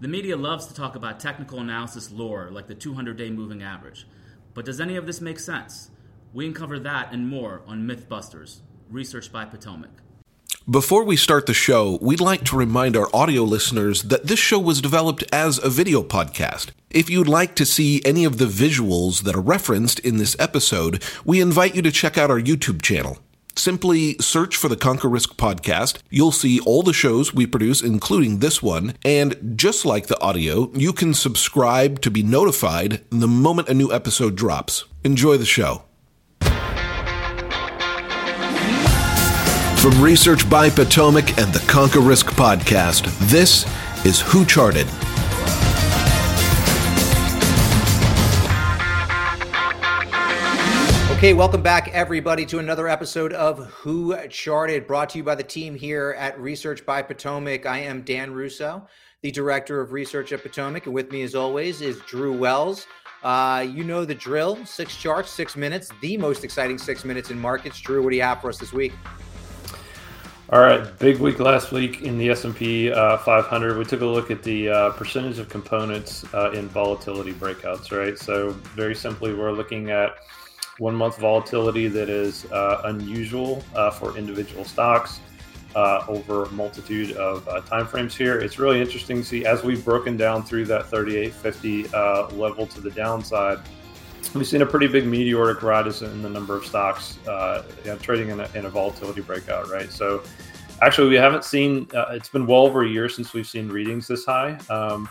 The media loves to talk about technical analysis lore like the 200 day moving average. But does any of this make sense? We uncover that and more on Mythbusters, research by Potomac. Before we start the show, we'd like to remind our audio listeners that this show was developed as a video podcast. If you'd like to see any of the visuals that are referenced in this episode, we invite you to check out our YouTube channel. Simply search for the Conquer Risk podcast. You'll see all the shows we produce, including this one. And just like the audio, you can subscribe to be notified the moment a new episode drops. Enjoy the show. From Research by Potomac and the Conquer Risk podcast, this is Who Charted. Okay, welcome back, everybody, to another episode of Who Charted, brought to you by the team here at Research by Potomac. I am Dan Russo, the director of research at Potomac, and with me, as always, is Drew Wells. Uh, you know the drill: six charts, six minutes, the most exciting six minutes in markets. Drew, what do you have for us this week? All right, big week last week in the S&P uh, 500. We took a look at the uh, percentage of components uh, in volatility breakouts, right? So very simply, we're looking at one month volatility that is uh, unusual uh, for individual stocks uh, over a multitude of timeframes here. It's really interesting to see as we've broken down through that 3850 level to the downside we've seen a pretty big meteoric rise in the number of stocks uh, you know, trading in a, in a, volatility breakout, right? So, actually, we haven't seen. Uh, it's been well over a year since we've seen readings this high. Um,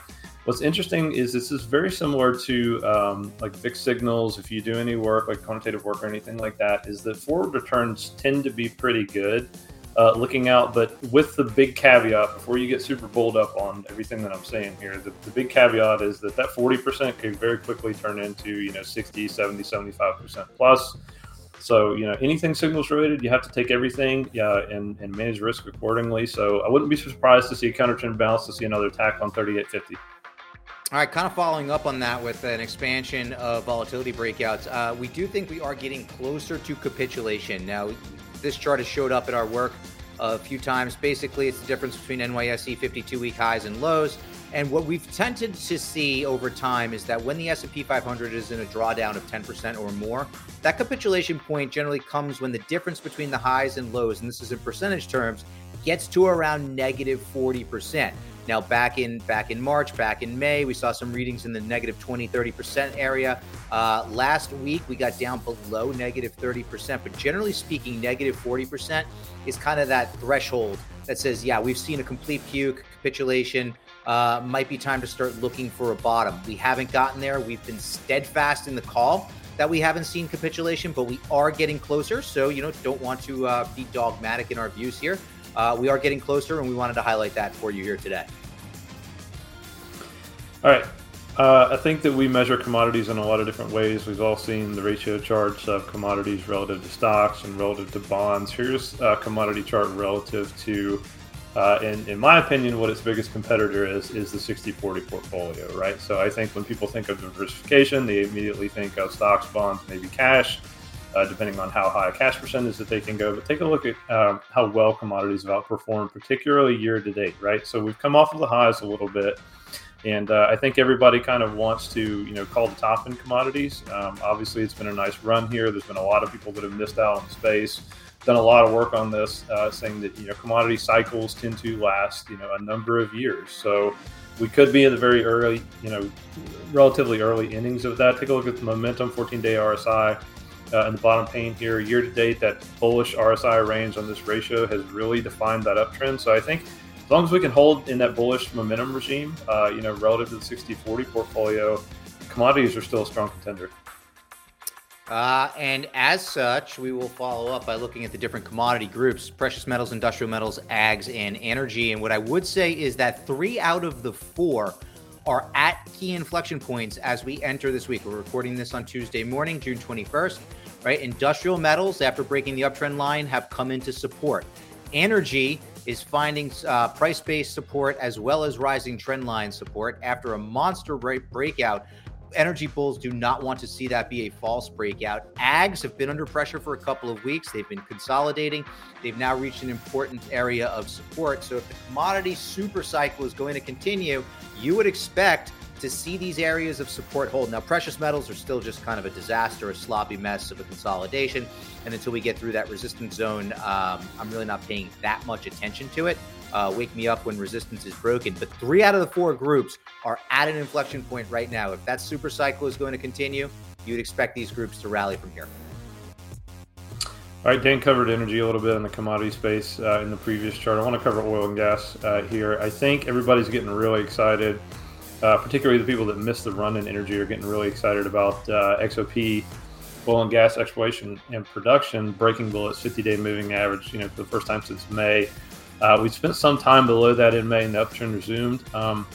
what's interesting is this is very similar to um, like VIX signals. If you do any work, like quantitative work or anything like that, is that forward returns tend to be pretty good uh, looking out. But with the big caveat, before you get super bold up on everything that I'm saying here, the, the big caveat is that that 40% could very quickly turn into, you know, 60, 70, 75% plus. So, you know, anything signals related, you have to take everything and, and manage risk accordingly. So I wouldn't be surprised to see a counter trend bounce to see another attack on 3850. All right, kind of following up on that with an expansion of volatility breakouts, uh, we do think we are getting closer to capitulation. Now, this chart has showed up at our work a few times. Basically, it's the difference between NYSE 52-week highs and lows. And what we've tended to see over time is that when the S&P 500 is in a drawdown of 10% or more, that capitulation point generally comes when the difference between the highs and lows, and this is in percentage terms, gets to around negative 40%. Now, back in back in March, back in May, we saw some readings in the negative 20, 30% area. Uh, last week, we got down below negative 30%, but generally speaking, negative 40% is kind of that threshold that says, yeah, we've seen a complete puke, capitulation. Uh, might be time to start looking for a bottom. We haven't gotten there. We've been steadfast in the call that we haven't seen capitulation, but we are getting closer. So, you know, don't want to uh, be dogmatic in our views here. Uh, we are getting closer, and we wanted to highlight that for you here today. All right. Uh, I think that we measure commodities in a lot of different ways. We've all seen the ratio charts of commodities relative to stocks and relative to bonds. Here's a commodity chart relative to, uh, in, in my opinion, what its biggest competitor is, is the 60 40 portfolio, right? So I think when people think of diversification, they immediately think of stocks, bonds, maybe cash, uh, depending on how high a cash percentage that they can go. But take a look at um, how well commodities have outperformed, particularly year to date, right? So we've come off of the highs a little bit. And uh, I think everybody kind of wants to, you know, call the top in commodities. Um, obviously, it's been a nice run here. There's been a lot of people that have missed out on space. Done a lot of work on this, uh, saying that you know commodity cycles tend to last, you know, a number of years. So we could be in the very early, you know, relatively early innings of that. Take a look at the momentum, 14-day RSI. Uh, in the bottom pane here, year to date, that bullish RSI range on this ratio has really defined that uptrend. So I think as long as we can hold in that bullish momentum regime, uh, you know, relative to the 60 40 portfolio, commodities are still a strong contender. Uh, and as such, we will follow up by looking at the different commodity groups precious metals, industrial metals, ags, and energy. And what I would say is that three out of the four are at key inflection points as we enter this week. We're recording this on Tuesday morning, June 21st, right? Industrial metals, after breaking the uptrend line, have come into support. Energy is finding uh, price based support as well as rising trend line support after a monster break- breakout energy bulls do not want to see that be a false breakout. Ags have been under pressure for a couple of weeks. They've been consolidating. They've now reached an important area of support. So if the commodity super cycle is going to continue, you would expect to see these areas of support hold. Now, precious metals are still just kind of a disaster, a sloppy mess of a consolidation. And until we get through that resistance zone, um, I'm really not paying that much attention to it. Uh, wake me up when resistance is broken. But three out of the four groups are at an inflection point right now. If that super cycle is going to continue, you'd expect these groups to rally from here. All right, Dan covered energy a little bit in the commodity space uh, in the previous chart. I want to cover oil and gas uh, here. I think everybody's getting really excited uh, particularly the people that missed the run in energy are getting really excited about uh, XOP oil and gas exploration and production breaking below its 50-day moving average. You know, for the first time since May. Uh, we spent some time below that in May, and the uptrend resumed. Um,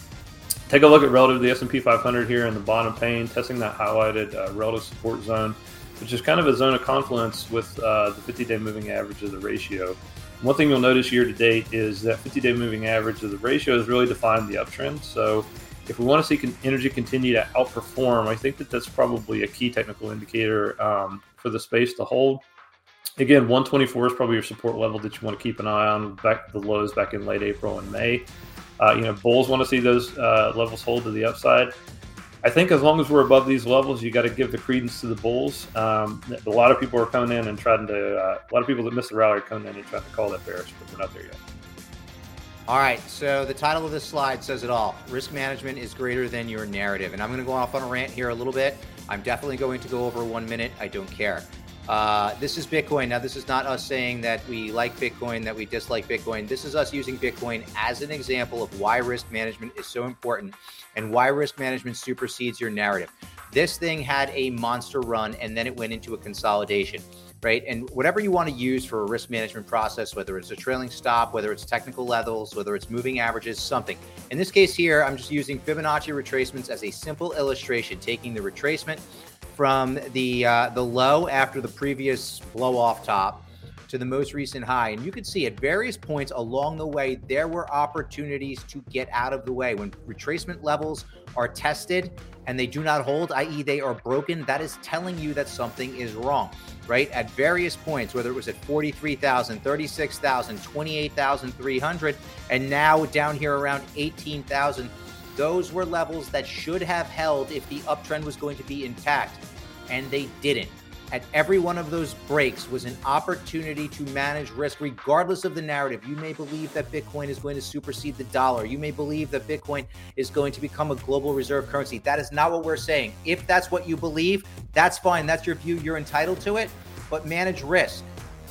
take a look at relative to the S&P 500 here in the bottom pane, testing that highlighted uh, relative support zone, which is kind of a zone of confluence with uh, the 50-day moving average of the ratio. One thing you'll notice year to date is that 50-day moving average of the ratio has really defined the uptrend. So if we want to see energy continue to outperform, I think that that's probably a key technical indicator um, for the space to hold. Again, 124 is probably your support level that you want to keep an eye on. Back the lows back in late April and May. Uh, you know, bulls want to see those uh, levels hold to the upside. I think as long as we're above these levels, you got to give the credence to the bulls. Um, a lot of people are coming in and trying to. Uh, a lot of people that missed the rally are coming in and trying to call that bearish, but we're not there yet. All right, so the title of this slide says it all. Risk management is greater than your narrative. And I'm going to go off on a rant here a little bit. I'm definitely going to go over one minute. I don't care. Uh, this is Bitcoin. Now, this is not us saying that we like Bitcoin, that we dislike Bitcoin. This is us using Bitcoin as an example of why risk management is so important and why risk management supersedes your narrative. This thing had a monster run and then it went into a consolidation right? And whatever you want to use for a risk management process, whether it's a trailing stop, whether it's technical levels, whether it's moving averages, something. In this case here, I'm just using Fibonacci retracements as a simple illustration, taking the retracement from the uh, the low after the previous blow off top to the most recent high. And you can see at various points along the way, there were opportunities to get out of the way. When retracement levels are tested and they do not hold, i.e., they are broken, that is telling you that something is wrong, right? At various points, whether it was at 43,000, 36,000, 28,300, and now down here around 18,000, those were levels that should have held if the uptrend was going to be intact, and they didn't at every one of those breaks was an opportunity to manage risk, regardless of the narrative. You may believe that Bitcoin is going to supersede the dollar. You may believe that Bitcoin is going to become a global reserve currency. That is not what we're saying. If that's what you believe, that's fine. That's your view. You're entitled to it, but manage risk,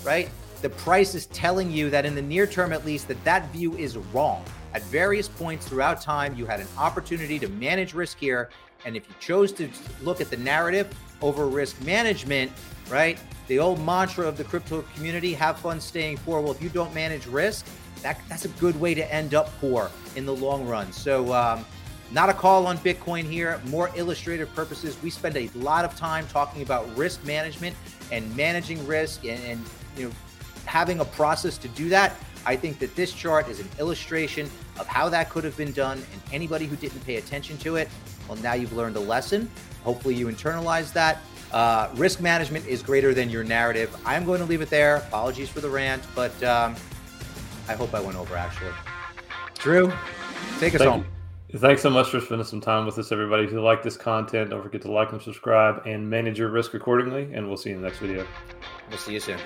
right? The price is telling you that in the near term, at least, that that view is wrong. At various points throughout time, you had an opportunity to manage risk here. And if you chose to look at the narrative, over risk management, right? The old mantra of the crypto community have fun staying poor. Well, if you don't manage risk, that, that's a good way to end up poor in the long run. So, um, not a call on Bitcoin here, more illustrative purposes. We spend a lot of time talking about risk management and managing risk and, and you know having a process to do that. I think that this chart is an illustration of how that could have been done. And anybody who didn't pay attention to it, well, now you've learned a lesson. Hopefully, you internalize that. Uh, risk management is greater than your narrative. I'm going to leave it there. Apologies for the rant, but um, I hope I went over actually. Drew, take us Thank home. You. Thanks so much for spending some time with us, everybody. If you like this content, don't forget to like and subscribe and manage your risk accordingly. And we'll see you in the next video. We'll see you soon.